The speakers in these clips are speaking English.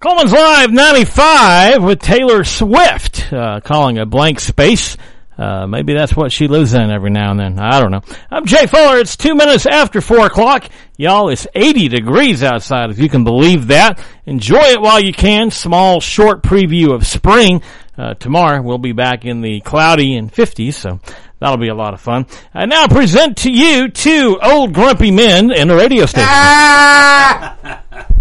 Cullman's Live 95 with Taylor Swift, uh, calling a blank space. Uh, maybe that's what she lives in every now and then. I don't know. I'm Jay Fuller. It's two minutes after four o'clock. Y'all, it's 80 degrees outside, if you can believe that. Enjoy it while you can. Small, short preview of spring. Uh, tomorrow we'll be back in the cloudy and 50s, so that'll be a lot of fun. I now present to you two old grumpy men in a radio station.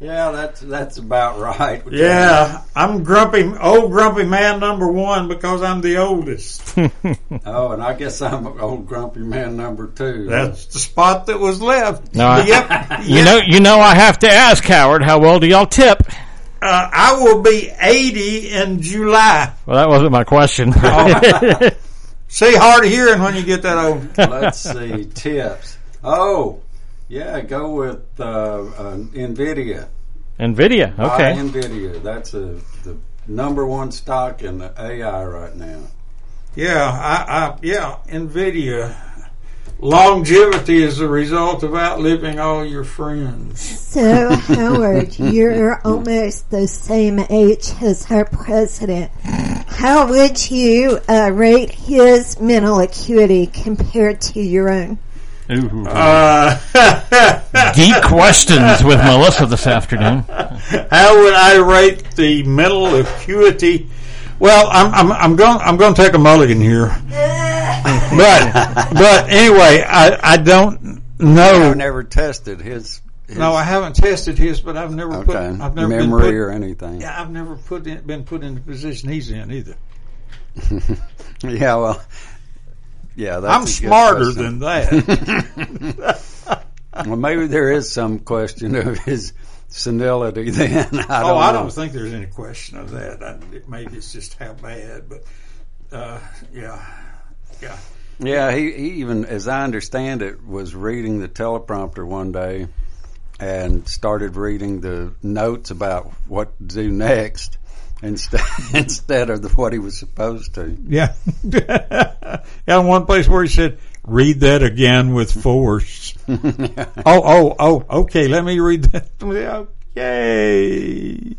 Yeah, that's that's about right. Yeah, I'm grumpy, old grumpy man number one because I'm the oldest. Oh, and I guess I'm old grumpy man number two. That's the spot that was left. No, I- yep. You know, you know, I have to ask Howard, how well do y'all tip? Uh, I will be 80 in July. Well, that wasn't my question. See, hard of hearing when you get that old. Let's see tips. Oh, yeah, go with uh, uh, Nvidia. Nvidia, Buy okay. Nvidia. That's a, the number one stock in the AI right now. Yeah, I, I, yeah, NVIDIA. Longevity is a result of outliving all your friends. So, Howard, you're almost the same age as our president. How would you uh, rate his mental acuity compared to your own? Uh, Deep questions with Melissa this afternoon. how would I rate the mental acuity? Well, I'm I'm I'm going I'm going to take a mulligan here, but but anyway, I I don't know. I've never tested his. his No, I haven't tested his, but I've never put okay I've never memory put, or anything. Yeah, I've never put in, been put in the position he's in either. Yeah, well, yeah. I'm smarter than that. Well, maybe there is some question of his senility. Then I don't oh, I know. don't think there's any question of that. I, maybe it's just how bad, but uh, yeah, yeah. Yeah, he, he even, as I understand it, was reading the teleprompter one day and started reading the notes about what to do next instead instead of the, what he was supposed to. Yeah. yeah, one place where he said, read that again with force. oh, oh, oh, okay, let me read that. Yay.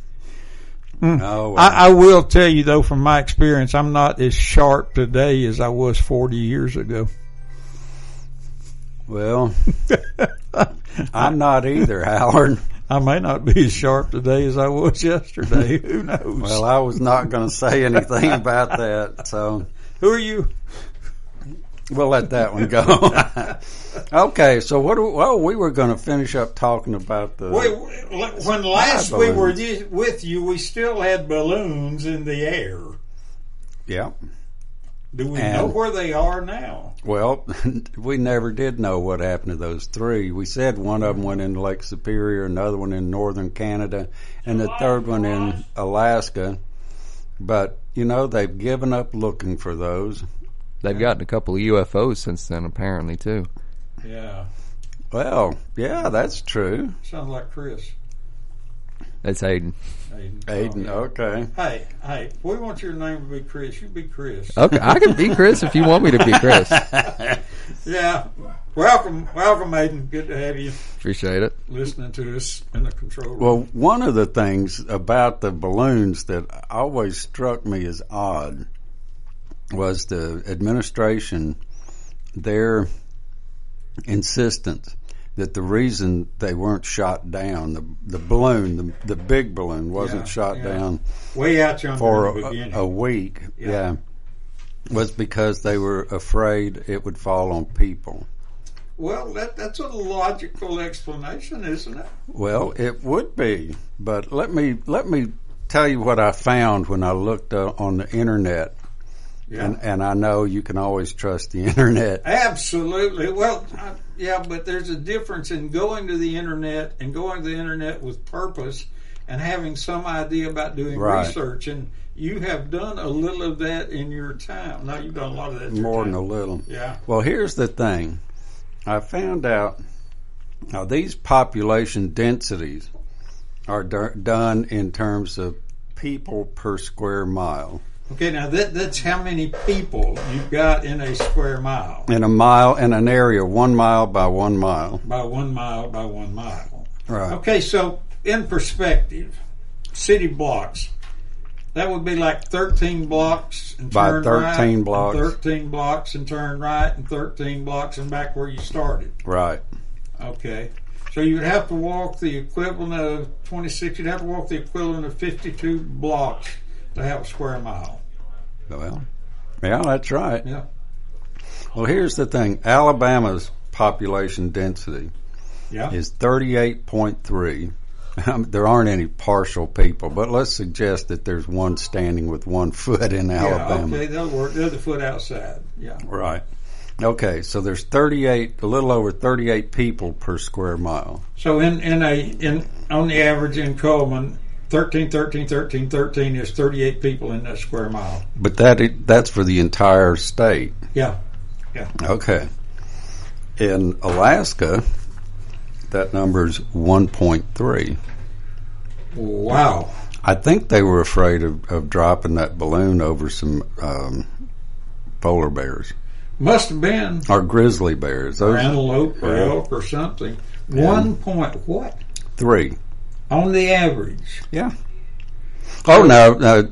Mm. Oh, well. I, I will tell you though, from my experience, I'm not as sharp today as I was 40 years ago. well, I'm not either, Howard. I may not be as sharp today as I was yesterday. Who knows? Well, I was not going to say anything about that, so Who are you? we'll let that one go. okay, so what? Do, well, we were going to finish up talking about the. Wait, when last we were balloons. y- with you, we still had balloons in the air. Yeah. Do we And- know where they are now? Well, we never did know what happened to those three. We said one of them went into Lake Superior, another one in northern Canada, and the third one in Alaska. But, you know, they've given up looking for those. They've gotten a couple of UFOs since then, apparently too. Yeah, Well, yeah, that's true. sounds like Chris. That's Hayden. Hayden. Aiden, Oh, okay. yeah. Hey, hey, we want your name to be Chris. You be Chris. Okay, I can be Chris if you want me to be Chris. Yeah. Welcome, welcome, Aiden. Good to have you Appreciate it. listening to us in the control room. Well, one of the things about the balloons that always struck me as odd was the administration, their insistence that the reason they weren't shot down, the the balloon, the, the big balloon, wasn't Yeah, shot yeah. down Way out for a, a week. Yeah. yeah, was because they were afraid it would fall on people. Well, that, that's a logical explanation, isn't it? Well, it would be, but let me let me tell you what I found when I looked uh, on the internet, Yeah. and and I know you can always trust the internet. Absolutely. Well, I, yeah, but there's a difference in going to the internet and going to the internet with purpose and having some idea about doing Right. research. And you have done a little of that in your time. Now you've done a lot of that. More than a little. Yeah. Well, here's the thing. I found out now these population densities are d- done in terms of people per square mile. Okay. Now that that's how many people you've got in a square mile In a mile, in an area one mile by one mile. by one mile by one mile. Right. Okay. So in perspective, city blocks. That would be like 13 blocks and By turn 13 right, blocks. 13 blocks and turn right, and 13 blocks and back where you started. Right. Okay. So you would have to walk the equivalent of 26, you'd have to walk the equivalent of 52 blocks to have a square mile. Well, yeah, that's right. Yeah. Well, here's the thing Alabama's population density Yeah. is 38.3. Um, there aren't any partial people, but let's suggest that there's one standing with one foot in Alabama. Yeah, okay, they'll work the other foot outside. Yeah. Right. Okay, so there's 38, a little over 38 people per square mile. So in, in a in on the average in Cullman, 13, 13, 13, 13 is 38 people in that square mile. But that that's for the entire state. Yeah. Yeah. Okay. In Alaska, that number's 1.3. Wow. I think they were afraid of, of dropping that balloon over some um, polar bears Must have been or grizzly bears. or Those antelope or Yeah. elk or something. One point what? three. On the average. Yeah. Oh no, no,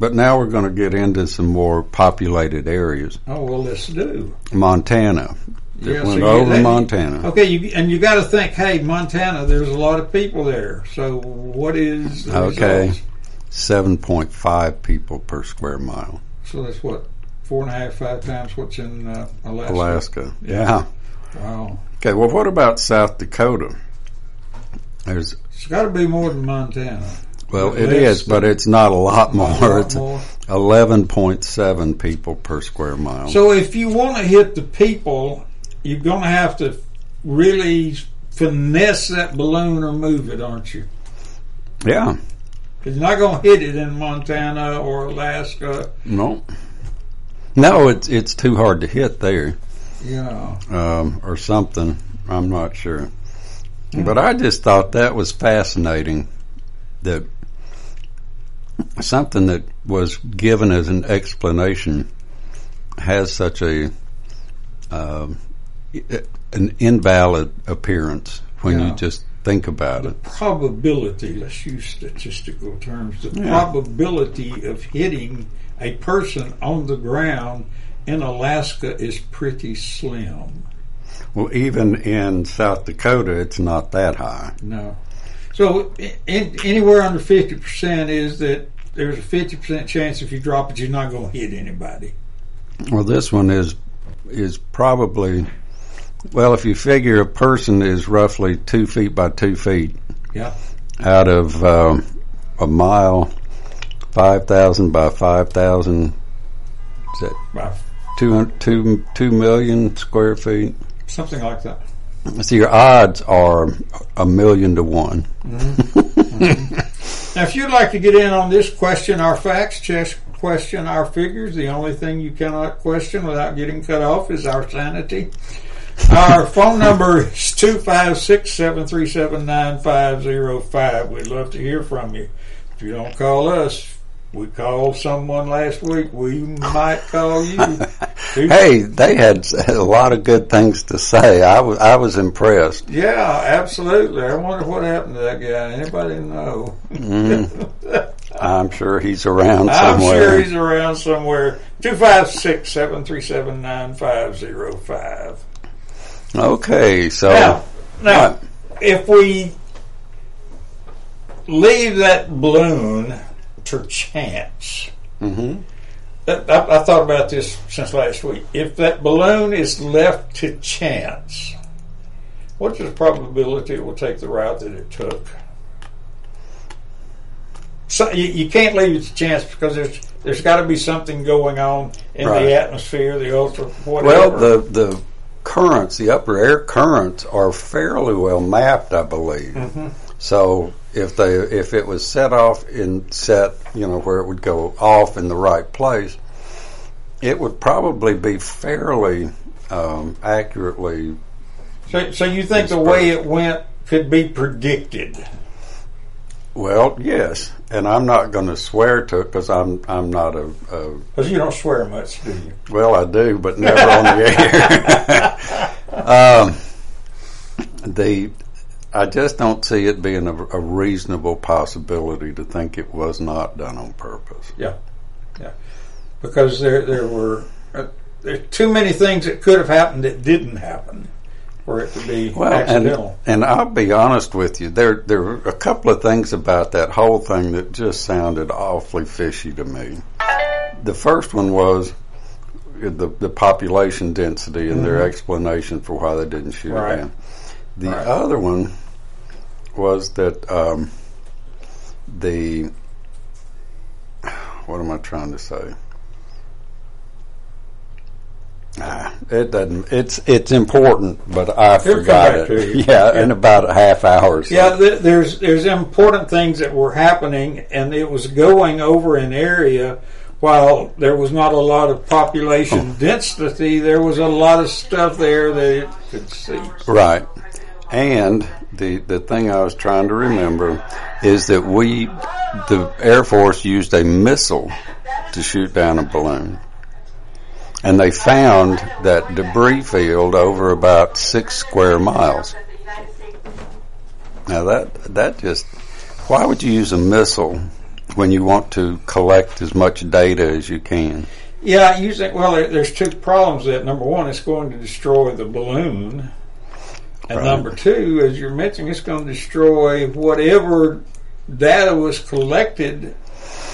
but now we're going to get into some more populated areas. Oh well let's do. Montana. It Yeah, went so over that- Montana. Okay, you, and you got to think, hey, Montana, there's a lot of people there. So what is the Okay. Seven point five people per square mile. So that's what four and a half, five times what's in uh, Alaska. Alaska. Yeah. Wow, Okay. Well, what about South Dakota? There's it's got to be more than Montana. well, it is, but it's not a lot more. It's eleven point seven people per square mile. So if you want to hit the people, you're going to have to really finesse that balloon or move it, aren't you? yeah. 'Cause you're not going to hit it in Montana or Alaska. No. No, it's it's too hard to hit there. Yeah. um, or something. I'm not sure. But I just thought that was fascinating that something that was given as an explanation has such a um, i- an invalid appearance when Yeah. you just think about it. The it. probability, let's use statistical terms, the Yeah. probability of hitting a person on the ground in Alaska is pretty slim. Well, even in South Dakota, it's not that high. No. So in, anywhere under 50% is that there's a 50% chance if you drop it, you're not going to hit anybody. Well, this one is is probably well, if you figure a person is roughly two feet by two feet, Yeah. out of um, a mile, five thousand by five thousand. Is that By two two two million square feet? Something like that. So your odds are a million to one. Mm-hmm. Now, if you'd like to get in on this question our facts, chess question our figures, the only thing you cannot question without getting cut off is our sanity. Our phone number is 256 737 9505. We'd love to hear from you. If you don't call us, we called someone last week. We might call you. Hey, they had a lot of good things to say. I was I was impressed. Yeah, absolutely. I wonder what happened to that guy. Anybody know? Mm-hmm. I'm sure he's around somewhere. I'm sure he's around somewhere. 256 737 9505. okay, so Now, now if we leave that balloon to chance, Mhm. that, I, I thought about this since last week. If that balloon is left to chance, what's the probability it will take the route that it took? So you, you can't leave it to chance because there's there's got to be something going on in Right. the atmosphere, the ultra Well, the the currents, the upper air currents, are fairly well mapped, I believe. Mm-hmm. So if they if it was set off in set, you know, where it would go off in the right place, it would probably be fairly um, accurately. so, so you think the way it went could be predicted? Well, yes, and I'm not going to swear to it because I'm I'm not a, a Because you don't swear much, do you? Well, I do, but never on the air. um, the I just don't see it being a, a reasonable possibility to think it was not done on purpose. Yeah, yeah, because there there were uh, there's too many things that could have happened that didn't happen for it to be Well, and, accidental. and I'll be honest with you, there there were a couple of things about that whole thing that just sounded awfully fishy to me. The first one was the the population density and their explanation for why they didn't shoot Mm-hmm. Right. it down. The Right. other one was that um, the what am I trying to say? Ah, it doesn't. It's it's important, but I It'll forgot it. you. Yeah, in about a half hour. So. Yeah, th- there's there's important things that were happening, and it was going over an area. While there was not a lot of population density, there was a lot of stuff there that it could see. Right. And the the thing I was trying to remember is that we, the Air Force, used a missile to shoot down a balloon, and they found that debris field over about six square miles. Now that that just why would you use a missile when you want to collect as much data as you can? Yeah, using well, there's two problems. That number one, it's going to destroy the balloon, and Right. number two, as you're mentioning, it's going to destroy whatever data was collected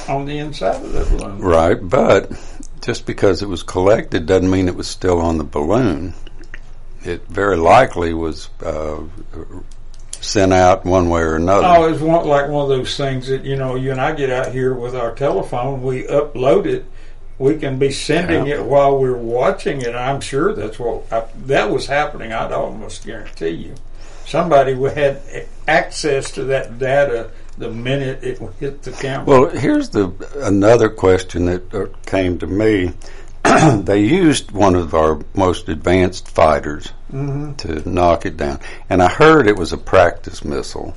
on the inside of the balloon. Right, but just because it was collected doesn't mean it was still on the balloon. It very likely was uh, sent out one way or another. Oh, it's one, like one of those things that you know, you and I get out here with our telephone, we upload it. We can be sending Yeah. it while we're watching it. I'm sure that's what I, that was happening. I'd almost guarantee you, somebody had access to that data the minute it hit the camera. Well, here's the another question that uh, came to me. they used one of our most advanced fighters to knock it down, and I heard it was a practice missile.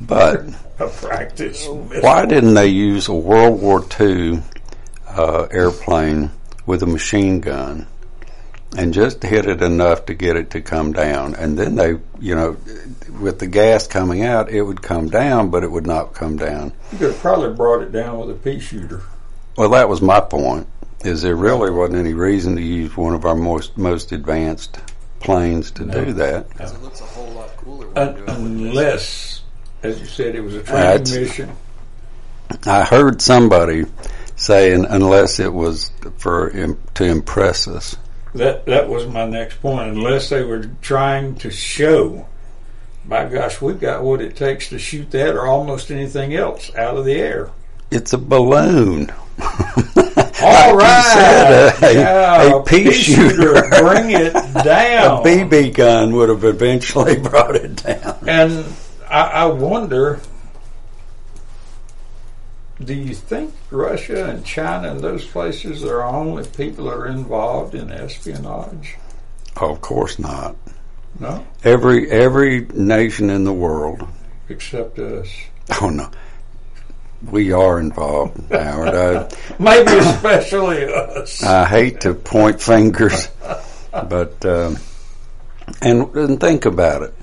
But a practice. Missile. why didn't they use a World War II uh, airplane with a machine gun and just hit it enough to get it to come down? And then they, you know, with the gas coming out, it would come down, but it would not come down. You could have probably brought it down with a pea shooter. Well, that was my point. Is there really wasn't any reason to use one of our most most advanced planes to do that? It looks a whole lot cooler Un- you're doing it with this. unless, as you said, it was a That's- training mission. I heard somebody saying unless it was for to impress us. That that was my next point. Unless they were trying to show, my gosh, we've got what it takes to shoot that or almost anything else out of the air. It's a balloon. All Like you said, a- yeah, a pea shooter. bring it down. A. BB gun would have eventually brought it down. And I, I wonder, do you think Russia and China and those places are only people that are involved in espionage? Oh, of course not. No, Every every nation in the world. except us. Oh no. We are involved, Howard. I, Maybe especially us. I hate to point fingers, but um, and and think about it.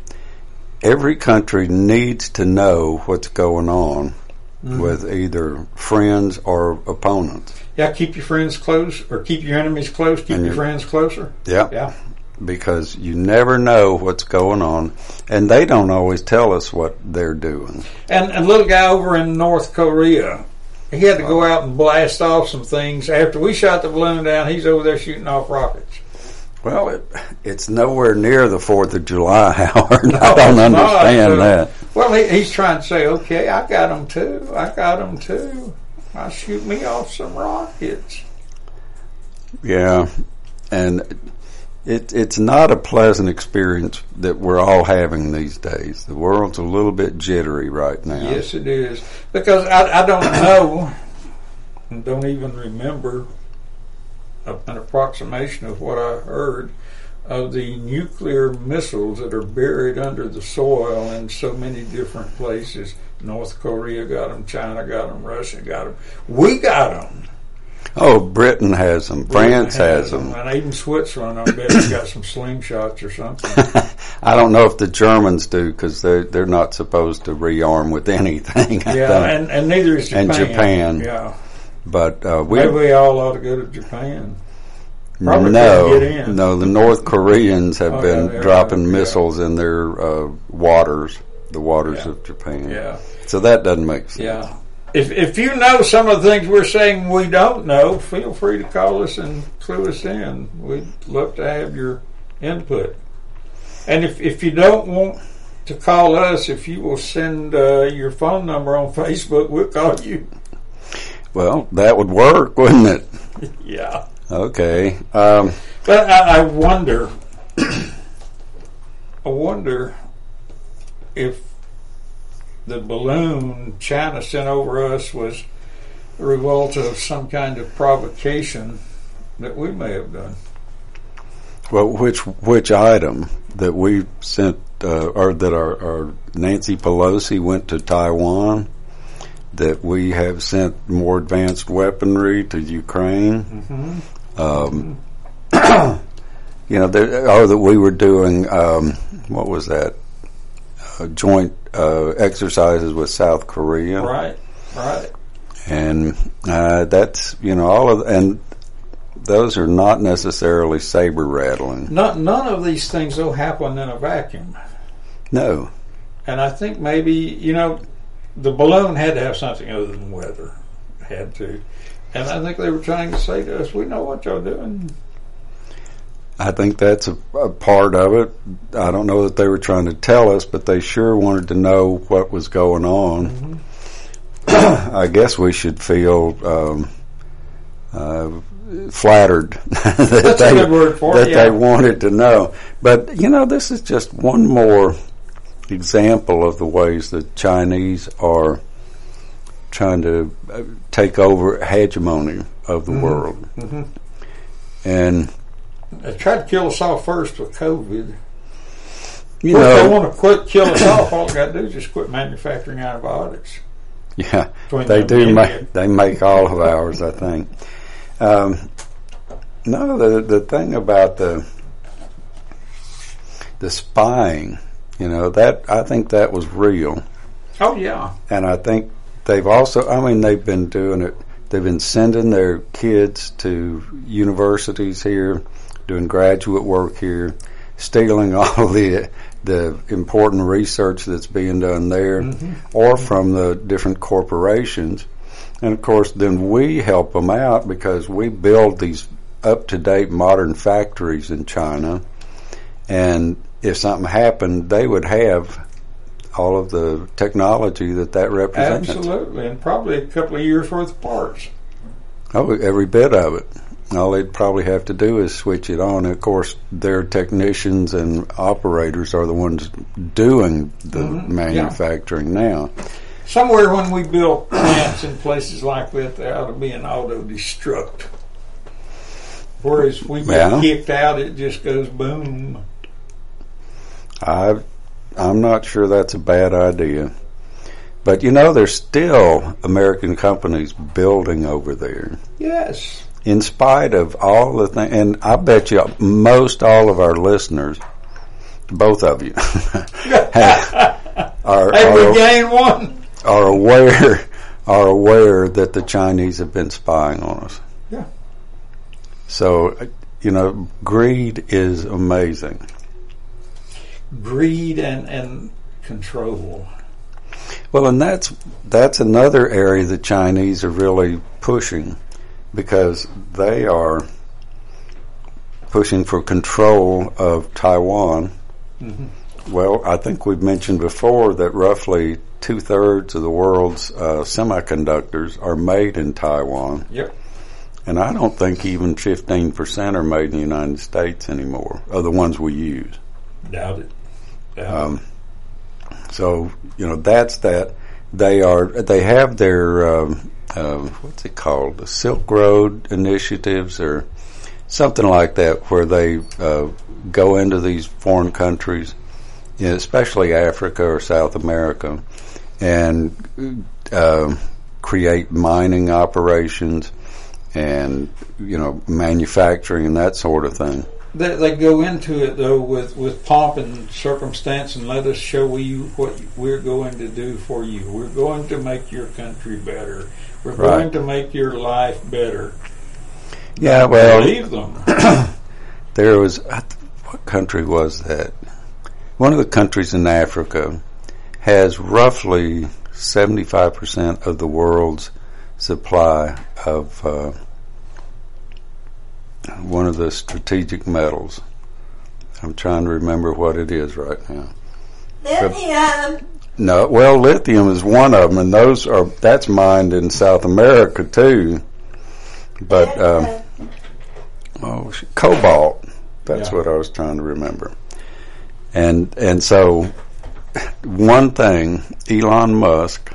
Every country needs to know what's going on with either friends or opponents. Yeah, keep your friends close, or keep your enemies close. Keep your your- friends closer. Yeah, Yeah, because you never know what's going on, and they don't always tell us what they're doing. and and little guy over in North Korea, he had to go out and blast off some things after we shot the balloon down. He's over there shooting off rockets. Well, it, it's nowhere near the Fourth of July, Howard. I don't not. understand Uh, that. Well, he, he's trying to say, okay, I got them too. I got them too. I shoot me off some rockets. Yeah, and it it's not a pleasant experience that we're all having these days. The world's a little bit jittery right now. Yes, it is because I, I don't know and don't even remember an approximation of what I heard of the nuclear missiles that are buried under the soil in so many different places. North Korea got them, China got them, Russia got them. We got them. Oh, Britain has them. France has them. and even Switzerland. I bet has got some slingshots or something. I don't know if the Germans do because they're they're not supposed to rearm with anything. I Yeah, and, and neither is Japan. And Japan. Yeah. But uh, we Maybe we all ought to go to Japan. probably no get in. no the North Koreans have Oh, been yeah, dropping right, yeah. missiles in their uh, waters, the waters Yeah. of Japan. Yeah. So that doesn't make sense. Yeah. If, if you know some of the things we're saying we don't know, feel free to call us and clue us in. We'd love to have your input. And if, if you don't want to call us, if you will send uh, your phone number on Facebook, we'll call you. Well, that would work, wouldn't it? Yeah. Okay. Um, But I, I wonder, I wonder if the balloon China sent over us was the result of some kind of provocation that we may have done. well, which which item that we sent, uh, or that our, our Nancy Pelosi went to Taiwan? That we have sent more advanced weaponry to Ukraine. Um, you know, there, or that we were doing um, what was that? Uh, joint uh, exercises with South Korea. Right, right. and uh, that's you know all of and those are not necessarily saber rattling. None, none of these things will happen in a vacuum, No, and I think maybe you know the balloon had to have something other than weather, had to, and I think they were trying to say to us, "We know what y'all doing." I think that's a, a part of it. I don't know that they were trying to tell us, but they sure wanted to know what was going on. I guess we should feel um, uh, flattered that they for it, that yeah. they wanted to know. But you know, this is just one more example of the ways the Chinese are trying to uh, take over hegemony of Mm-hmm. the world, and They tried to kill us all first with COVID. you Well, if they want to quit kill us off, all they got to do is just quit manufacturing antibiotics. yeah, they do make they make all of ours, I think. Um, no, the the thing about the the spying, you know, that I think that was real. Oh yeah, and I think they've also. I mean, they've been doing it. They've been sending their kids to universities here, doing graduate work here, stealing all the the important research that's being done there, mm-hmm. or from the different corporations. And of course, then we help them out because we build these up to date modern factories in China. And if something happened, they would have all of the technology that that represents. absolutely, and probably a couple of years worth of parts. Oh, every bit of it. All they'd probably have to do is switch it on. Of course, their technicians and operators are the ones doing the mm-hmm. manufacturing now. Somewhere when we build plants in places like that, there ought to be an auto destruct. Whereas we get Yeah. kicked out, it just goes boom. I, I'm not sure that's a bad idea. But you know, there's still American companies building over there. Yes. in spite of all the things, and I bet you most all of our listeners, both of you, have, are, are, gained one. are aware are aware that the Chinese have been spying on us. Yeah. So, you know, greed is amazing. Greed and, and control. Well, and that's that's another area the Chinese are really pushing because they are pushing for control of Taiwan. Well, I think we've mentioned before that roughly two thirds of the world's uh, semiconductors are made in Taiwan, Yep. and I don't think even fifteen percent are made in the United States anymore of the ones we use. Doubt it. Um, so you know that's that. They are they have their um, uh, what's it called the Silk Road initiatives or something like that, where they uh, go into these foreign countries, you know, especially Africa or South America, and uh, create mining operations and you know manufacturing and that sort of thing. They, they go into it though with, with pomp and circumstance and let us show you what we're going to do for you. We're going to make your country better. We're Right. going to make your life better. Yeah, well, Believe them. there was what country was that? One of the countries in Africa has roughly seventy-five percent of the world's supply of uh, one of the strategic metals. I'm trying to remember what it is right now. Lithium. No, well, lithium is one of them, and those are that's mined in South America too. But um, oh, cobalt. That's Yeah. what I was trying to remember. And and so one thing, Elon Musk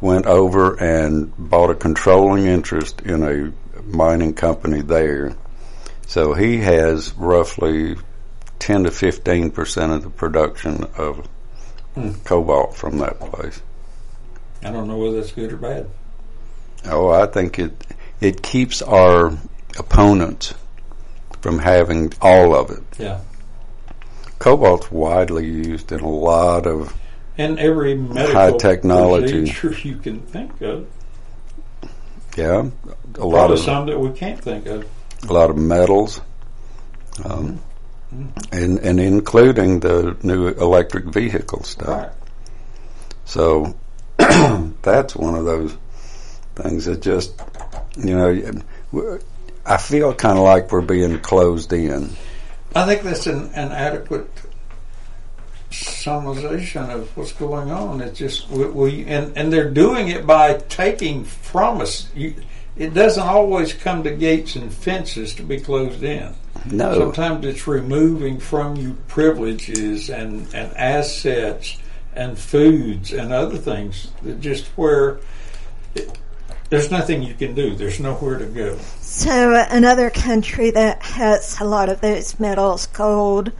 went over and bought a controlling interest in a mining company there. So he has roughly ten to fifteen percent of the production of cobalt from that place. I don't know whether that's good or bad. Oh, I think it it keeps our opponents from having all of it. Yeah. Cobalt's widely used in a lot of And every medical High technology. procedure you can think of. yeah, a lot of some that we can't think of. A lot of metals, um, and and including the new electric vehicle stuff. Right. So that's one of those things that just you know I feel kind of like we're being closed in. I think that's an, an adequate summarization of what's going on. It's just we, we and and they're doing it by taking from us. You, it doesn't always come to gates and fences to be closed in. No, Sometimes it's removing from you privileges and, and assets and foods and other things that just where it, there's nothing you can do. There's nowhere to go. So another country that has a lot of those metals, gold,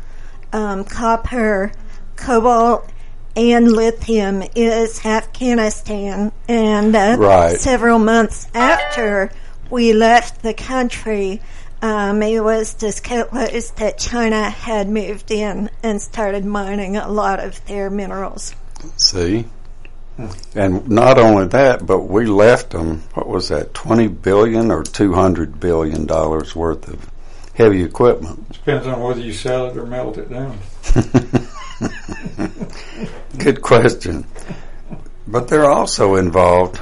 um, copper, cobalt, and lithium is Afghanistan. And uh, Right. several months after we left the country, um, it was disclosed that China had moved in and started mining a lot of their minerals. See? And not only that, but we left them, what was that, 20 billion or 200 billion dollars worth of heavy equipment. Depends on whether you sell it or melt it down. Good question. But they're also involved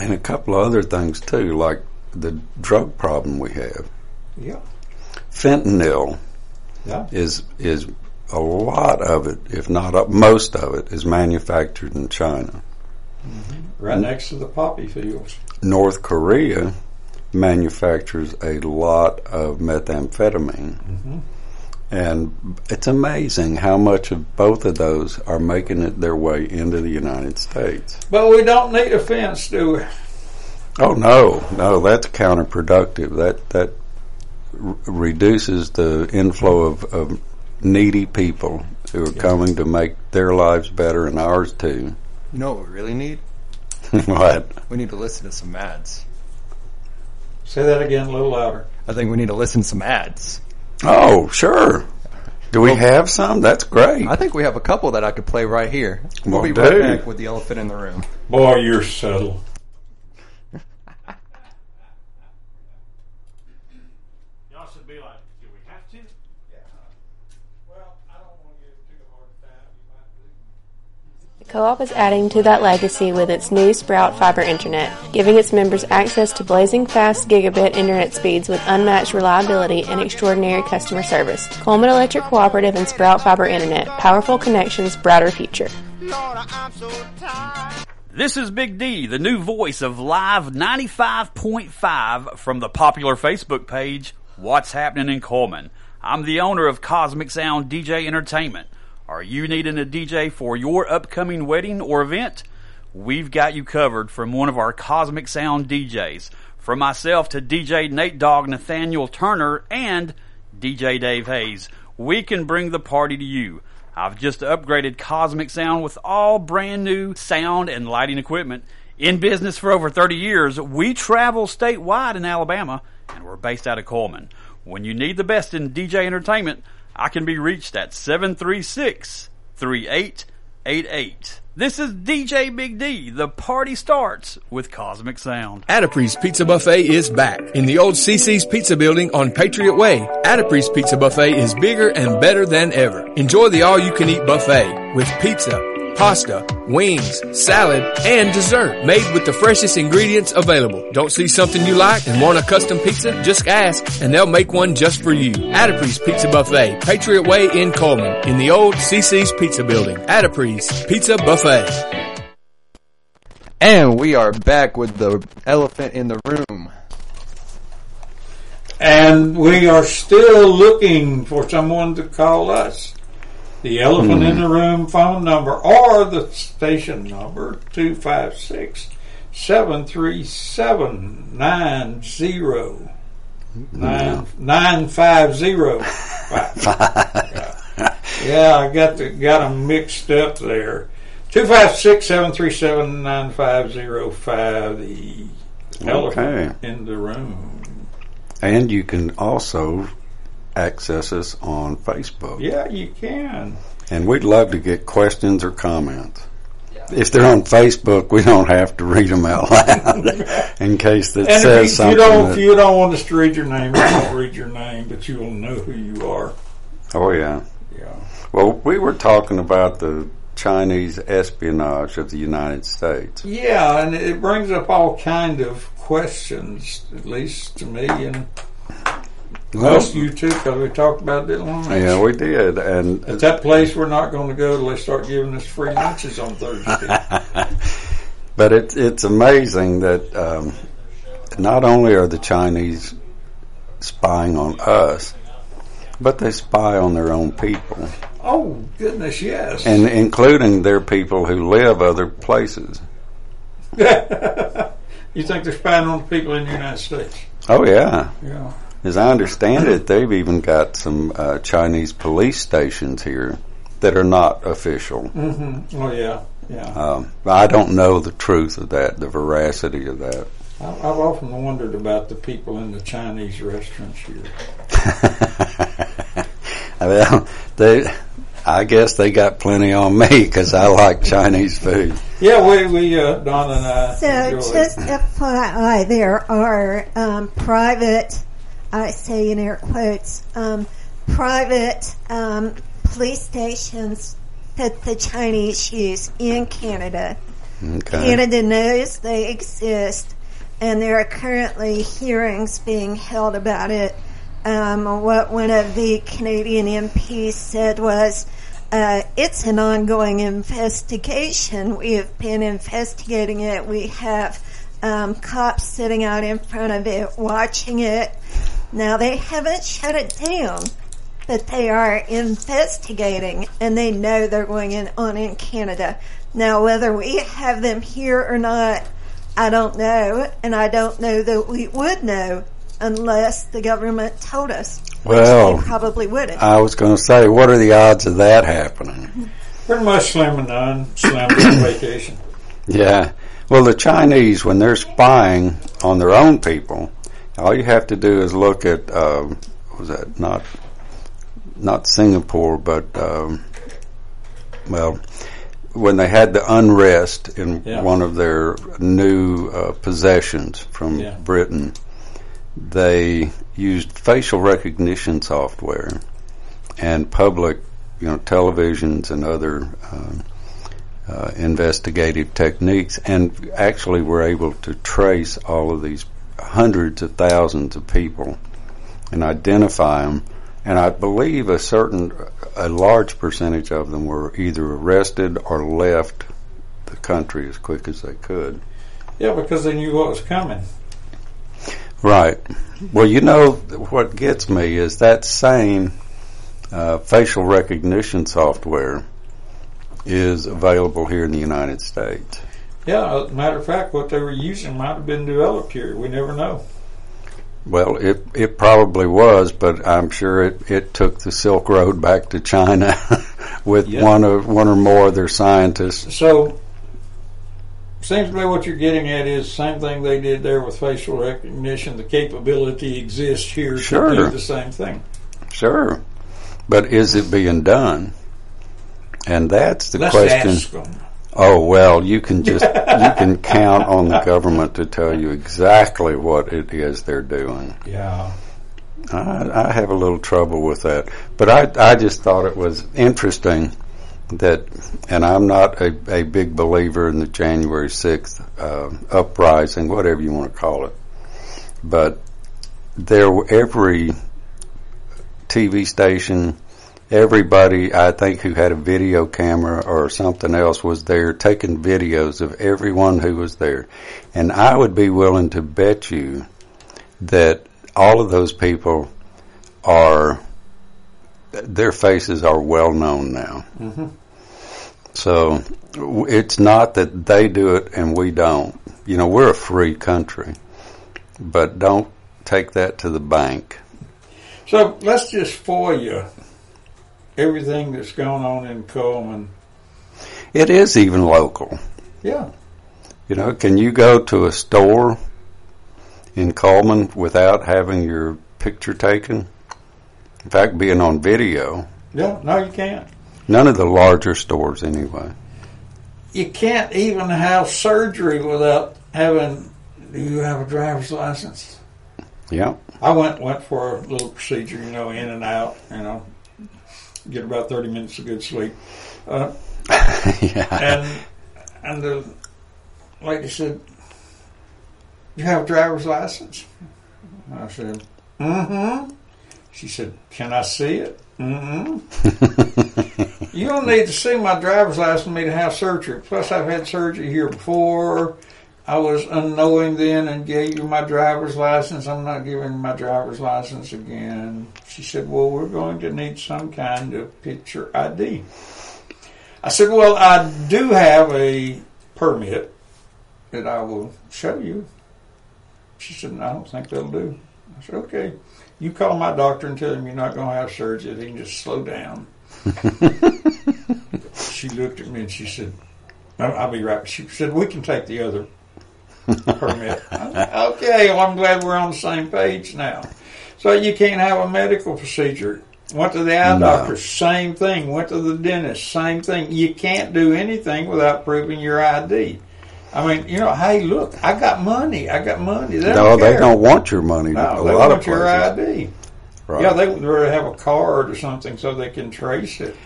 in a couple of other things too, like the drug problem we have. Yeah. Fentanyl Yeah. is is a lot of it, if not uh, most of it, is manufactured in China. Right next to the poppy fields. North Korea manufactures a lot of methamphetamine. And it's amazing how much of both of those are making it their way into the United States. But we don't need a fence, do we? Oh no, no, that's counterproductive. That that r- reduces the inflow of, of needy people who are coming to make their lives better and ours too. You know what we really need? what? We need to listen to some ads. Say that again a little louder. I think we need to listen to some ads. Oh, sure. Do we have some? That's great. I think we have a couple that I could play right here. We'll Well, be right back with the elephant in the room. Boy, you're subtle. Y'all should be like, do we have to? Well, I don't want to give too hard a time. You might The co-op is adding to that legacy with its new Sprout Fiber Internet, giving its members access to blazing fast gigabit internet speeds with unmatched reliability and extraordinary customer service. Cullman Electric Cooperative and Sprout Fiber Internet, powerful connections, brighter future. This is Big D, the new voice of Live 95.5 from the popular Facebook page, What's Happening in Cullman. I'm the owner of Cosmic Sound DJ Entertainment. Are you needing a DJ for your upcoming wedding or event? We've got you covered from one of our Cosmic Sound DJs. From myself to DJ Nate Dogg Nathaniel Turner and DJ Dave Hayes, we can bring the party to you. I've just upgraded Cosmic Sound with all brand new sound and lighting equipment. In business for over 30 years, we travel statewide in Alabama, and we're based out of Cullman. When you need the best in DJ entertainment, I can be reached at 736 3888. This is DJ Big D. The party starts with Cosmic Sound. Addipri's Pizza Buffet is back in the old CiCi's Pizza Building on Patriot Way. Addipri's Pizza Buffet is bigger and better than ever. Enjoy the all-you-can-eat buffet with pizza, pasta, wings, salad, and dessert made with the freshest ingredients available. Don't see something you like and want a custom pizza? Just ask and they'll make one just for you. Addipri's Pizza Buffet, Patriot Way in Cullman in the old CiCi's Pizza Building. Addipri's Pizza Buffet. And we are back with the elephant in the room. And we are still looking for someone to call us. The elephant in hmm. the room phone number or the station number 256 737 90 Yeah, I got the, got them mixed up there. 256 737 9505. The elephant in the room. And you can also access us on Facebook. Yeah, you can. And we'd love to get questions or comments. If they're on Facebook, we don't have to read them out loud in case that And says if you, something. you don't, that- if you don't want us to read your name, we won't read your name, but you will know who you are. oh yeah. Yeah. Well, we were talking about the Chinese espionage of the United States. Yeah, and it brings up all kind of questions, at least to me, and most of you too, because we talked about it long. yeah, we did, and At that place, we're not going to go till they start giving us free lunches on Thursday. But it's it's amazing that um, not only are the Chinese spying on us, but they spy on their own people, oh goodness, yes. and including their people who live other places. you think they're spying on people in the United States? Oh yeah, Yeah. As I understand it, they've even got some uh, Chinese police stations here that are not official. hmm Oh yeah, yeah. Um, I don't know the truth of that, the veracity of that. I- I've often wondered about the people in the Chinese restaurants here. well, they, I guess they got plenty on me because I like Chinese food. Yeah, we we uh, Don and I. So enjoy just. FYI, there are um, private, I say in air quotes, um, private um, police stations that the Chinese use in Canada. Okay. Canada knows they exist, and there are currently hearings being held about it. Um, what one of the Canadian MPs said was, uh, it's an ongoing investigation. We have been investigating it. We have um, cops sitting out in front of it, watching it. Now they haven't shut it down, but they are investigating, and they know they're going in, on in Canada. Now, whether we have them here or not, I don't know, and I don't know that we would know unless the government told us. which Well, they probably wouldn't. I was going to say, what are the odds of that happening? Pretty much slim and none. Slim on vacation. Yeah. Well, the Chinese, when they're spying on their own people, all you have to do is look at, um, was that not not Singapore, but um, well, when they had the unrest in Yeah. one of their new uh, possessions from Yeah. Britain, they used facial recognition software and public, you know, televisions and other. Um, uh, investigative techniques and actually were able to trace all of these hundreds of thousands of people and identify them. And I believe a certain, a large percentage of them were either arrested or left the country as quick as they could. Yeah, because they knew what was coming. Right. Well, you know what gets me is that same uh, facial recognition software is available here in the United States. Yeah, as a matter of fact, what they were using might have been developed here. We never know. Well, it it probably was, but I'm sure it, it took the Silk Road back to China with Yeah. one or one or more of their scientists. So, seems to me what you're getting at is the same thing they did there with facial recognition. The capability exists here Sure. to do the same thing. Sure, but is it being done? And that's the Let's question. Oh well, you can just you can count on the government to tell you exactly what it is they're doing. Yeah. I, I have a little trouble with that, but I I just thought it was interesting that, and I'm not a, a big believer in the January sixth uh, uprising, whatever you want to call it, but there were- every TV station. Everybody, I think, who had a video camera or something else was there taking videos of everyone who was there. And I would be willing to bet you that all of those people are their faces are well known now. Mm-hmm. So it's not that they do it and we don't. You know, we're a free country, but don't take that to the bank. So let's just for you everything that's going on in Cullman. It is even local. Yeah. You know, can you go to a store in Cullman without having your picture taken? In fact, being on video. Yeah. No, you can't. None of the larger stores, anyway. You can't even have surgery without having. Do you have a driver's license? Yeah. I went went for a little procedure, you know, in and out, you know, get about thirty minutes of good sleep. Uh, yeah. and and the lady said, "You have a driver's license?" I said, "Mm-hmm." She said, "Can I see it?" Mm-hmm. you don't need to see my driver's license for me to have surgery. Plus, I've had surgery here before. I was unknowing then and gave you my driver's license. I'm not giving my driver's license again. She said, Well, we're going to need some kind of picture ID. I said, Well, I do have a permit that I will show you. She said, no, I don't think that'll do. I said, Okay. You call my doctor and tell him you're not going to have surgery. He can just slow down. she looked at me and she said, I'll be right. She said, We can take the other permit. Okay, well, I'm glad we're on the same page now. So you can't have a medical procedure. Went to the eye No. doctor, same thing. Went to the dentist, same thing. You can't do anything without proving your ID. I mean, you know, hey, look, I got money. I got money. They no, don't they don't want your money. No, a they lot want of your places. ID. Right. Yeah, they would rather have a card or something so they can trace it.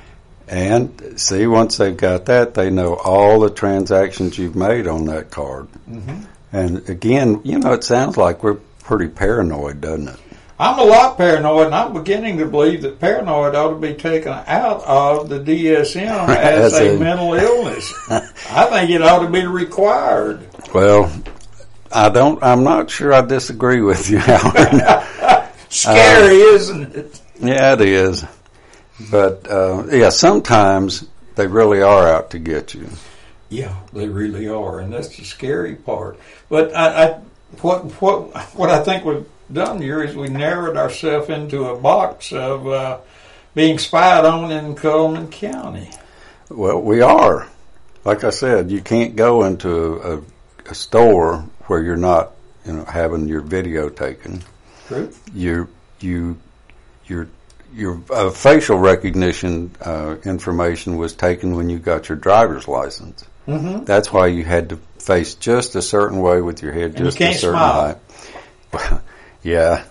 And see, once they've got that, they know all the transactions you've made on that card. Mhm. And again, you know, it sounds like we're pretty paranoid, doesn't it? I'm a lot paranoid, and I'm beginning to believe that paranoid ought to be taken out of the DSM as As a a- mental illness. I think it ought to be required. Well, I don't. I'm not sure. I disagree with you, Howard. Scary, isn't it? yeah, it is. But uh, yeah, sometimes they really are out to get you. Yeah, they really are, and that's the scary part. But I, I what what what I think we've done here is we narrowed ourselves into a box of uh, being spied on in Cullman County. Well, we are. Like I said, you can't go into a, a store where you're not, you know, having your video taken. True. You you your your uh, facial recognition uh, information was taken when you got your driver's license. Mm-hmm. That's why you had to face just a certain way with your head, And you just can't a certain smile. height. yeah,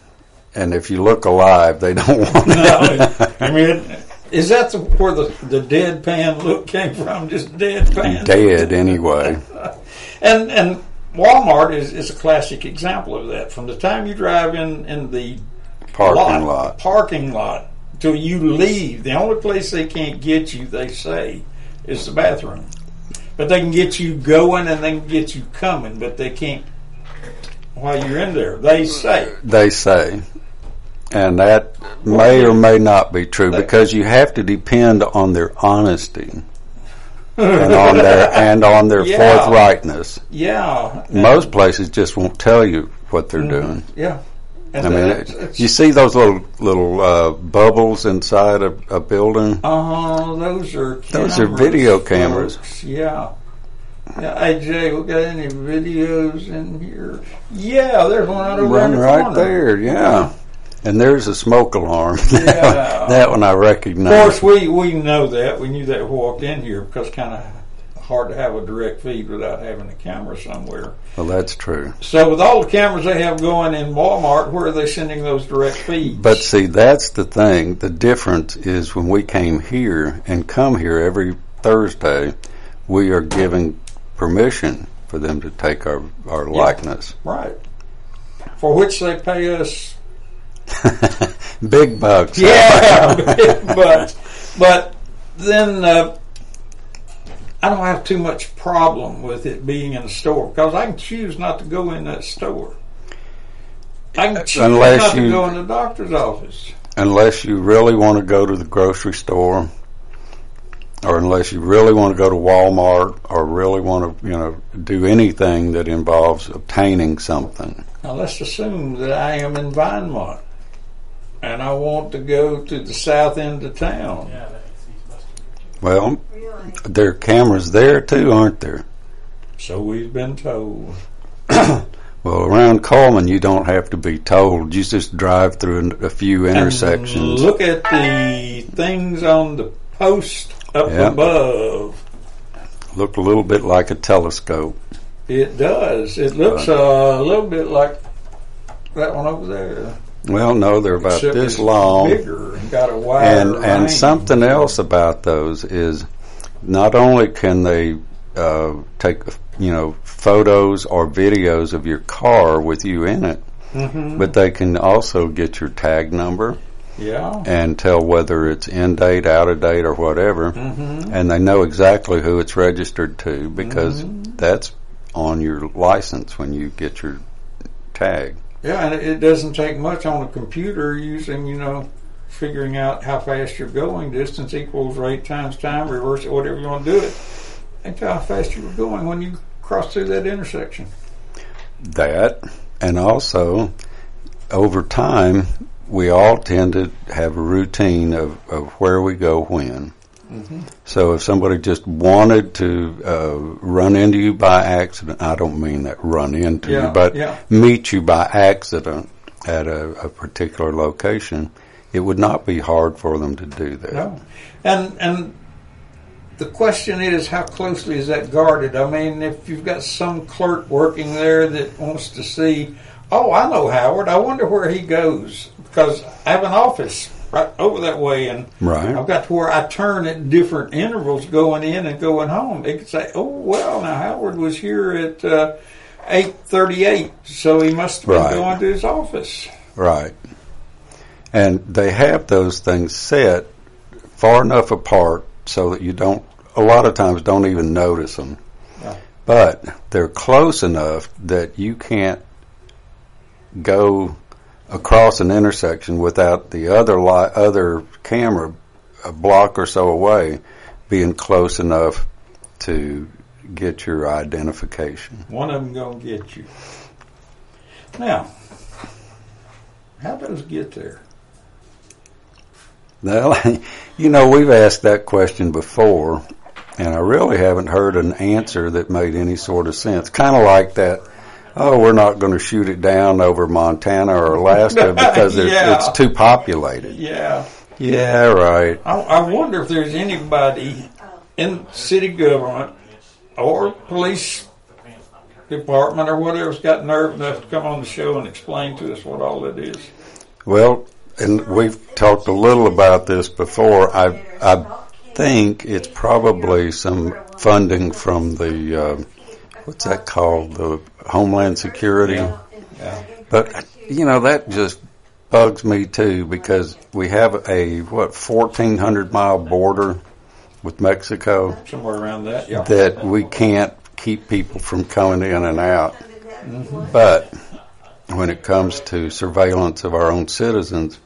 and if you look alive, they don't want No, it. I mean, is that the, where the the deadpan look came from? Just deadpan. Dead anyway. And and Walmart is, is a classic example of that. From the time you drive in in the Parking lot. parking lot till you leave, the only place they can't get you, they say, is the bathroom. But they can get you going and they can get you coming, but they can't while you're in there. They say. They say. And that may or may not be true because you have to depend on their honesty and on their and on their Yeah. forthrightness. Yeah. Most places just won't tell you what they're mm-hmm. doing. Yeah. I mean, it, you see those little little uh, bubbles inside a, a building. Oh, those are Those are video cameras. folks. Yeah, Yeah, hey Jay, we got any videos in here? Yeah, there's one out over Run right corner. there, yeah. And there's a smoke alarm. Yeah. that one I recognize. Of course, we we know that. We knew that we walked in here because kind of hard to have a direct feed without having a camera somewhere. Well, that's true. So with all the cameras they have going in Walmart, where are they sending those direct feeds? But see, that's the thing. The difference is when we came here and come here every Thursday, we are giving permission for them to take our, our likeness. right, for which they pay us Big bucks. Yeah, but but then uh, I don't have too much problem with it being in a store because I can choose not to go in that store. I can choose Unless not to you- go in the doctor's office. unless you really want to go to the grocery store or unless you really want to go to Walmart or really want to, you know, do anything that involves obtaining something. Now let's assume that I am in Vinemont and I want to go to the south end of town. Well, there are cameras there too, aren't there? So we've been told. Well, around Cullman, you don't have to be told. You just drive through a few And intersections. look at the things on the post up Yeah. above. Look a little bit like a telescope. It does. It looks uh, a little bit like that one over there. Well, no, they're about Except this long. bigger and got a wider and and something else about those is not only can they uh, take you know photos or videos of your car with you in it, Mhm. but they can also get your tag number Yeah. and tell whether it's in date, out of date, or whatever, Mhm. and they know exactly who it's registered to because Mm-hmm. that's on your license when you get your tag. Yeah, and it doesn't take much on a computer using, you know, figuring out how fast you're going. Distance equals rate times time, reverse it, whatever you want to do it. And tell how fast you were going when you crossed through that intersection. that and also over time we all tend to have a routine of, of where we go when Mm-hmm. so if somebody just wanted to uh, run into you by accident i don't mean that run into Yeah, you but yeah. meet you by accident at a, a particular location it would not be hard for them to do that No. And and the question is, how closely is that guarded? I mean, if you've got some clerk working there that wants to see, oh, I know Howard. I wonder where he goes because I have an office right over that way, and Right. I've got to where I turn at different intervals going in and going home. They could say, oh, well, now Howard was here at uh, eight thirty-eight, so he must have been Right. going to his office. Right. And they have those things set far enough apart so that you don't, a lot of times, don't even notice them. Yeah. But they're close enough that you can't go across an intersection without the other li- other camera a block or so away being close enough to get your identification. One of them gonna get you. Now, how does it get there? Well, you know, we've asked that question before, and I really haven't heard an answer that made any sort of sense. Kind of like that, oh, we're not going to shoot it down over Montana or Alaska because Yeah. it's too populated. Yeah, Yeah, right. I, I wonder if there's anybody in city government or police department or whatever's got nerve enough to come on the show and explain to us what all it is. Well, and we've talked a little about this before. I I think it's probably some funding from the uh, what's that called the Homeland Security. Yeah. But you know that just bugs me too because we have a what fourteen hundred mile border with Mexico Somewhere around that. Yeah. that we can't keep people from coming in and out. But when it comes to surveillance of our own citizens,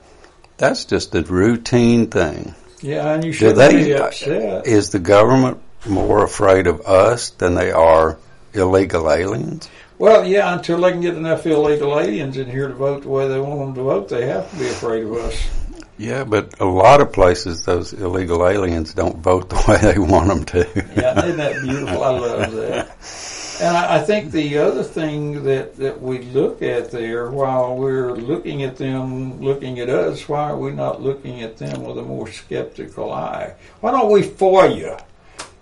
that's just a routine thing. Yeah, and you should be upset. Is the government more afraid of us than they are illegal aliens? Well, yeah, until they can get enough illegal aliens in here to vote the way they want them to vote, they have to be afraid of us. Yeah, but a lot of places, those illegal aliens don't vote the way they want them to. Yeah, isn't that beautiful? I love that. And I, I think the other thing that, that we look at there, while we're looking at them, looking at us, why are we not looking at them with a more skeptical eye? Why don't we FOIA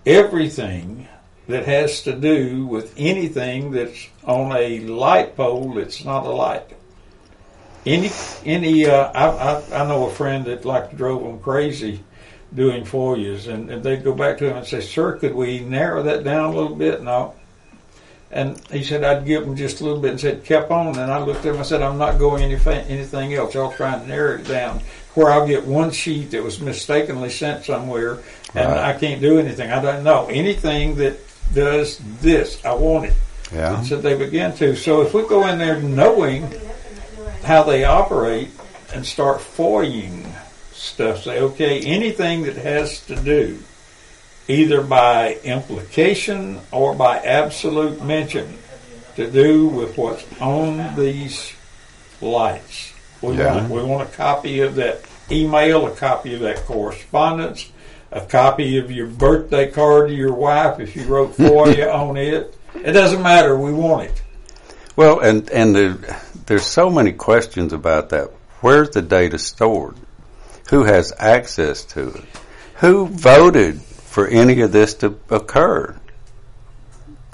everything that has to do with anything that's on a light pole that's not a light? Any, any, uh, I, I, I know a friend that like drove them crazy doing FOIAs, and, and they'd go back to him and say, "Sir, could we narrow that down a little bit?" No. And he said, "I'd give them just a little bit," and said, "Kept on." And I looked at him. I said, "I'm not going anything anything else. Y'all try and narrow it down where I'll get one sheet that was mistakenly sent somewhere, and Right. I can't do anything. I don't know anything that does this. I want it." Yeah. So they begin to. So if we go in there knowing how they operate and start FOIing stuff, say, okay, anything that has to do either by implication or by absolute mention to do with what's on these lights. We, Yeah. want, we want a copy of that email, a copy of that correspondence, a copy of your birthday card to your wife if you wrote for you on it. It doesn't matter. We want it. Well, and and there, there's so many questions about that. Where's the data stored? Who has access to it? Who voted for any of this to occur?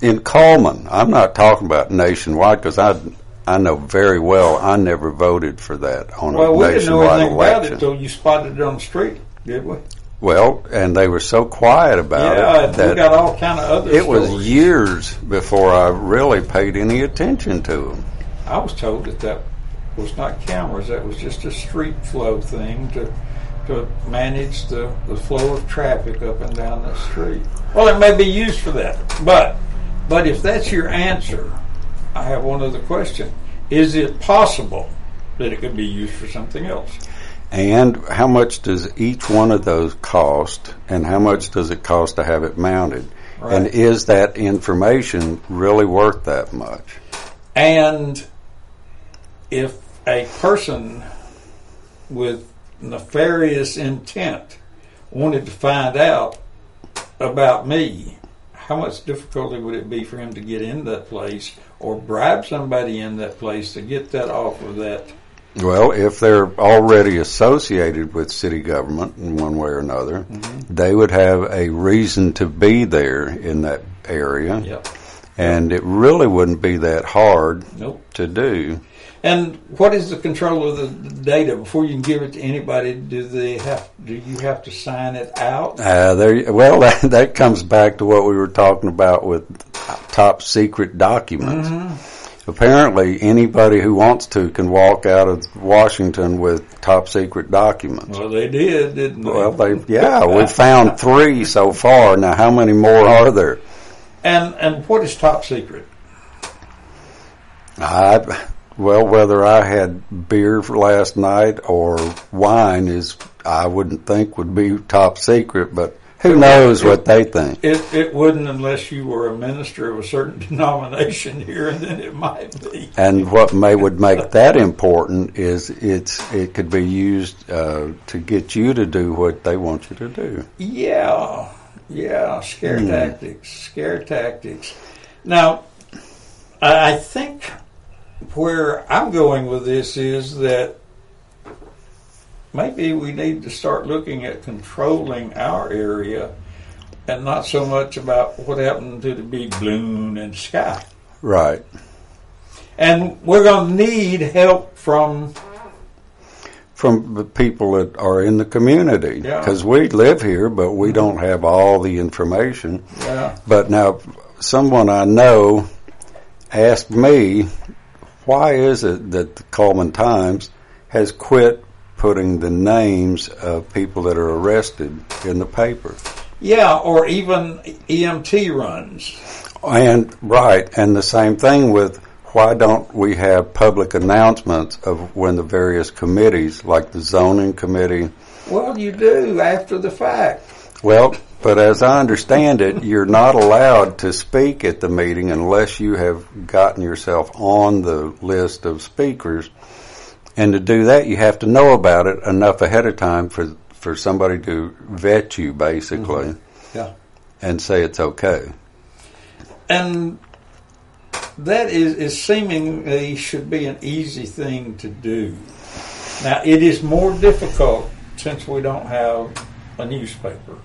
In Cullman, I'm not talking about nationwide because I I know very well I never voted for that on Well, a we didn't know nationwide anything about it election. until you spotted it on the street, did we? well, and they were so quiet about yeah, it that we got all kind of other. it was years before I really paid any attention to them. I was told that that was not cameras; that was just a street flow thing to to manage the, the flow of traffic up and down the street. Well, it may be used for that, but but if that's your answer, I have one other question: Is it possible that it could be used for something else? And how much does each one of those cost, and how much does it cost to have it mounted? And is that information really worth that much? And if a person with nefarious intent wanted to find out about me, how much difficulty would it be for him to get in that place or bribe somebody in that place to get that off of that? Well, if they're already associated with city government in one way or another, mm-hmm. they would have a reason to be there in that area, Yep. and it really wouldn't be that hard Nope. to do. And what is the control of the data before you can give it to anybody? Do they have? Do you have to sign it out? Uh, there, well, that, that comes back to what we were talking about with top secret documents. Apparently, anybody who wants to can walk out of Washington with top secret documents. Well, they did, didn't they? Well, they, yeah, we found three so far. Now, how many more are there? And and what is top secret? I, well, whether I had beer last night or wine is, I wouldn't think would be top secret, but who knows what they think. It it wouldn't unless you were a minister of a certain denomination here, and then it might be. And what may would make that important is it's it could be used uh, to get you to do what they want you to do. Yeah, yeah, scare tactics, scare tactics. Now, I I think where I'm going with this is that maybe we need to start looking at controlling our area and not so much about what happened to the big balloon and sky. Right. And we're going to need help from From the people that are in the community. Yeah. Because we live here, but we don't have all the information. uh, But now, someone I know asked me, why is it that the Cullman Times has quit putting the names of people that are arrested in the paper? yeah, or even EMT runs. And right, and the same thing with why don't we have public announcements of when the various committees, like the zoning committee, Well, you do after the fact. well, but as I understand it, you're not allowed to speak at the meeting unless you have gotten yourself on the list of speakers. And to do that, you have to know about it enough ahead of time for for somebody to vet you, basically, mm-hmm. Yeah. and say it's okay. And that is, is seemingly should be an easy thing to do. Now, it is more difficult since we don't have a newspaper.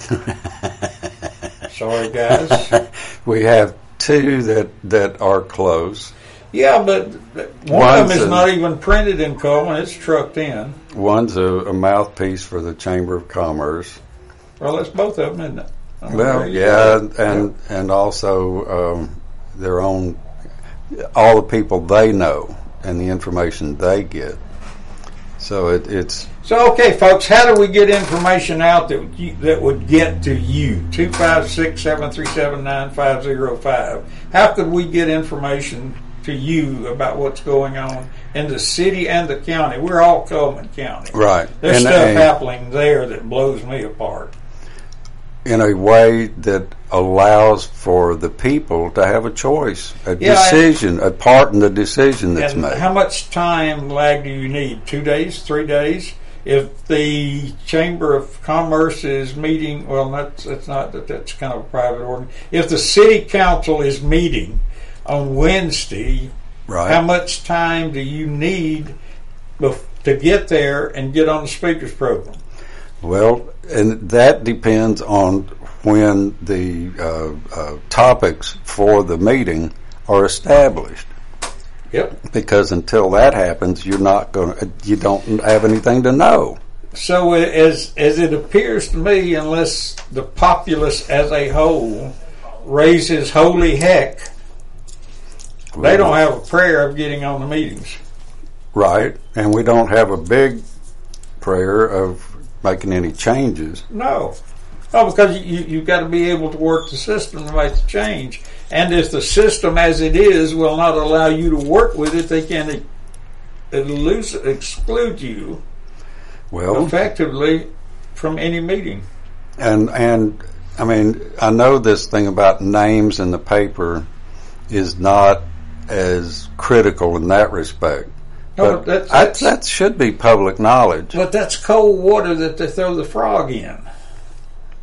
Sorry, guys. We have two that that are close. Yeah, but one One's of them is a- not even printed in Cullman; it's trucked in. One's a, a mouthpiece for the Chamber of Commerce. Well, that's both of them, isn't it? Well, yeah, and and also um, their own all the people they know and the information they get. So it, it's So, okay, folks, how do we get information out that you, that would get to you? 256 737 9505. How could we get information to you about what's going on in the city and the county? We're all Cullman County. right There's in stuff a, happening there that blows me apart. in a way that allows for the people to have a choice, a Yeah, decision, a part in the decision that's and made. how much time lag do you need? Two days, three days? If the Chamber of Commerce is meeting, well, that's that's not that that's kind of a private organ. If the City Council is meeting on Wednesday, right. how much time do you need to get there and get on the speakers program? Well, and that depends on when the uh, uh, topics for the meeting are established. Yep. Because until that happens, you're not going to, you don't have anything to know. So uh, as as it appears to me, unless the populace as a whole raises holy heck, they don't have a prayer of getting on the meetings. Right. And we don't have a big prayer of making any changes. No. Oh, because you, you've got to be able to work the system to make the change. And if the system as it is will not allow you to work with it, they can elude, exclude you Well, effectively from any meeting. and, and, I mean, I know this thing about names in the paper is not as critical in that respect. No, But that, that's- that should be public knowledge. But that's cold water that they throw the frog in.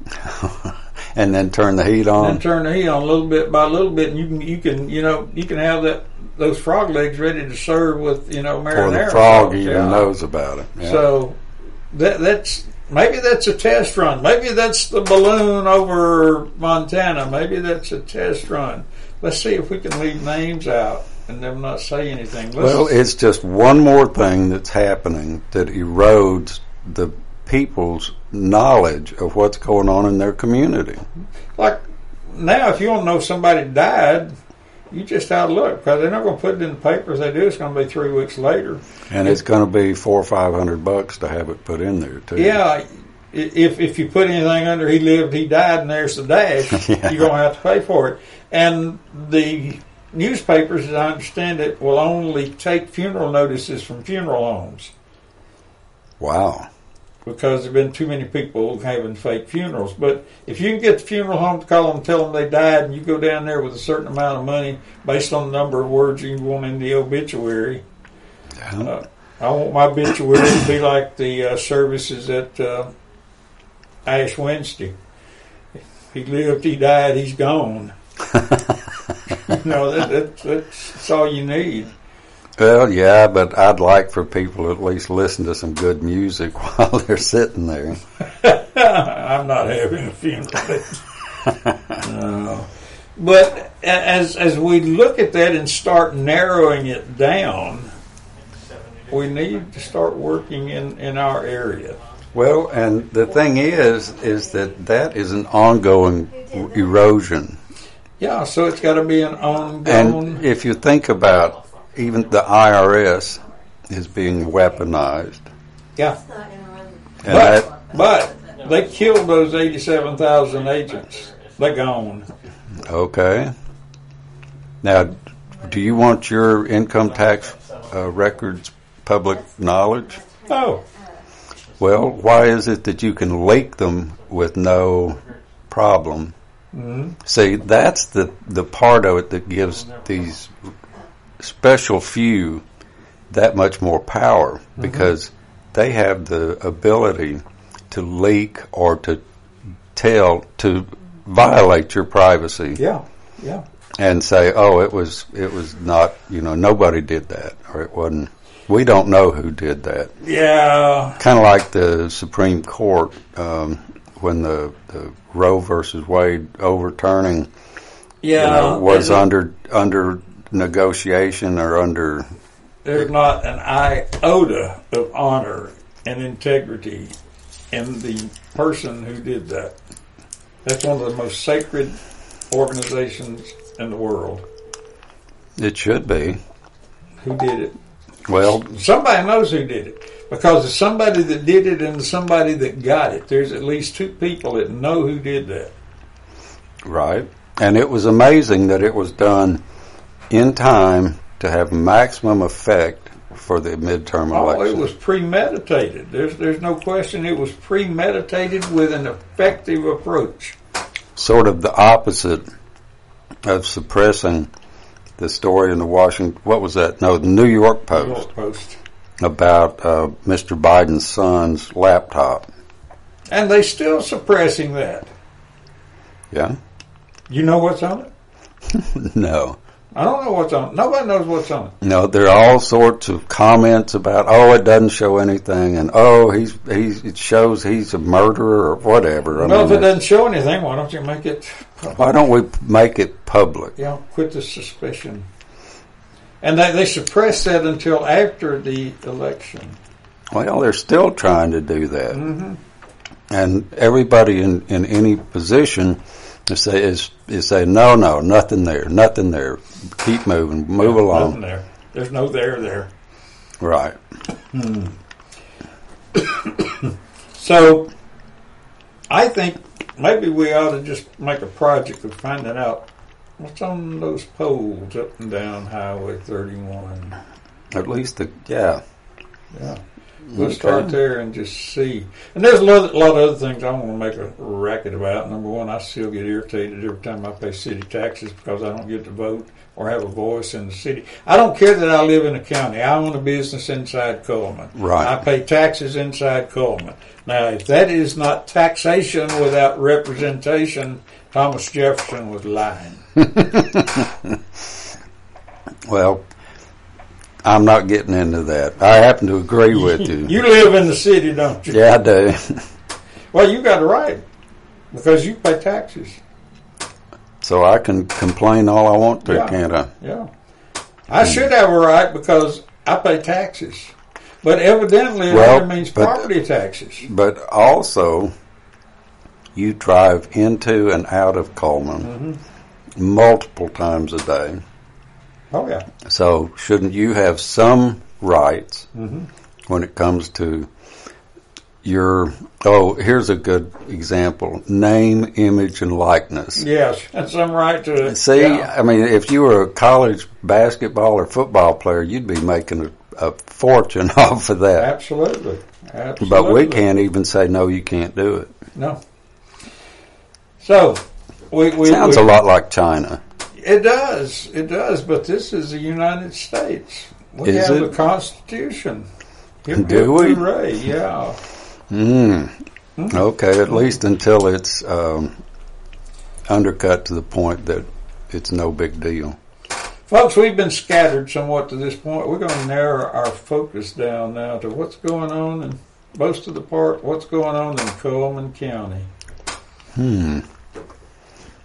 and then turn the heat on. and turn the heat on a little bit by a little bit, and you can you can you know you can have that those frog legs ready to serve with you know Or marinara. the frog even yeah. knows about it. Yeah. So that that's maybe that's a test run. Maybe that's the balloon over Montana. Maybe that's a test run. Let's see if we can leave names out and them not say anything. Let's, Well, it's just one more thing that's happening that erodes the people's knowledge of what's going on in their community. like now, if you want to know somebody died. You just ought to look because they're not going to put it in the paper. If they do, it's going to be three weeks later. And it's going to be four or five hundred bucks to have it put in there too. Yeah, if if you put anything under he lived, he died, and there's the dash, Yeah. you're going to have to pay for it. And the newspapers, as I understand it, will only take funeral notices from funeral homes Wow. Because there've been too many people having fake funerals. But if you can get the funeral home to call them, and tell them they died, and you go down there with a certain amount of money based on the number of words you want in the obituary, Yeah. uh, I want my obituary to be like the uh, services at uh, Ash Wednesday. He lived, he died, he's gone. no, that, that, that's, that's all you need. Well, yeah, but I'd like for people to at least listen to some good music while they're sitting there. I'm not having a funeral. no. Uh, but as as we look at that and start narrowing it down, we need to start working in, in our area. Well, and the thing is, is that that is an ongoing erosion. Yeah, so it's got to be an ongoing. And if you think about even the IRS is being weaponized. yeah, And that, but but they killed those eighty-seven thousand agents. They're gone. okay. Now, do you want your income tax uh, records public knowledge? Oh, Well, why is it that you can leak them with no problem? See, that's the the part of it that gives these special few that much more power because they have the ability to leak or to tell to violate your privacy Yeah, yeah. and say, "Oh, it was it was not you know nobody did that or it wasn't." We don't know who did that. Yeah, Kind of like the Supreme Court um, when the, the Roe versus Wade overturning yeah. you know, was under under negotiation or under There's not an iota of honor and integrity in the person who did that. That's one of the most sacred organizations in the world. it should be. Who did it? Well, Somebody knows who did it. Because it's somebody that did it and somebody that got it. There's at least two people that know who did that. right. And it was amazing that it was done in time to have maximum effect for the midterm Oh, election. it was premeditated. There's there's no question it was premeditated with an effective approach. sort of the opposite of suppressing the story in the Washington. What was that? No, the New York New Post York Post. about uh, Mr. Biden's son's laptop. And they still suppressing that. Yeah. You know what's on it? No. I don't know what's on it. Nobody knows what's on it. No, there are all sorts of comments about, oh, it doesn't show anything, and oh, he's he's it shows he's a murderer or whatever. I well, if it doesn't show anything, why don't you make it? Public? why don't we make it public? Yeah, quit the suspicion. And they, they suppressed that until after the election. Well, they're still trying to do that, Mm-hmm. and everybody in, in any position is say is is say no, no, nothing there, nothing there. Keep moving, move along. there. There's no there there. Right. Hmm. So, I think maybe we ought to just make a project of finding out what's on those poles up and down Highway 31. At least the yeah. Yeah. Mm, we'll Okay. start there and just see. And there's a lot, a lot of other things I want to make a racket about. Number one, I still get irritated every time I pay city taxes because I don't get to vote or have a voice in the city. I don't care that I live in a county. I own a business inside Cullman. Right. I pay taxes inside Cullman. Now, if that is not taxation without representation, Thomas Jefferson was lying. Well, I'm not getting into that. I happen to agree with you. You live in the city, don't you? yeah, I do. Well, you got a right because you pay taxes. So I can complain all I want to, Yeah. can't I? Yeah. I should have a right because I pay taxes. But evidently it Well, only means but- property taxes. But also, you drive into and out of Cullman Mm-hmm. multiple times a day. Oh yeah. So shouldn't you have some rights Mm-hmm. when it comes to your? Oh, here's a good example: name, image, and likeness. Yes, and some right to it. See, Yeah. I mean, if you were a college basketball or football player, you'd be making a, a fortune off of that. Absolutely. Absolutely. But we can't even say no, you can't do it. No. So we, we Sounds we, a lot like China. It does. It does. But this is the United States. We Is have it? a constitution. Do we? Hooray! Yeah. Mm. Mm-hmm. Okay, at least until it's um, undercut to the point that it's no big deal. Folks, we've been scattered somewhat to this point. We're going to narrow our focus down now to what's going on in most of the part, what's going on in Cullman County. Hmm.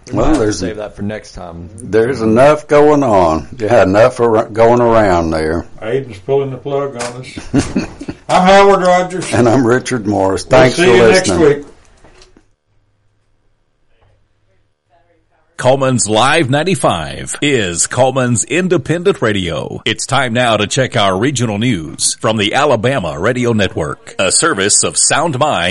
We Well, might have there's save that for next time. there's enough going on. Yeah, enough ar- going around there. Aiden's pulling the plug on us. I'm Howard Rogers. And I'm Richard Morris. We'll Thanks see for you listening. next week. Cullman's Live 95 is Cullman's independent radio. It's time now to check our regional news from the Alabama Radio Network, a service of Sound Mind.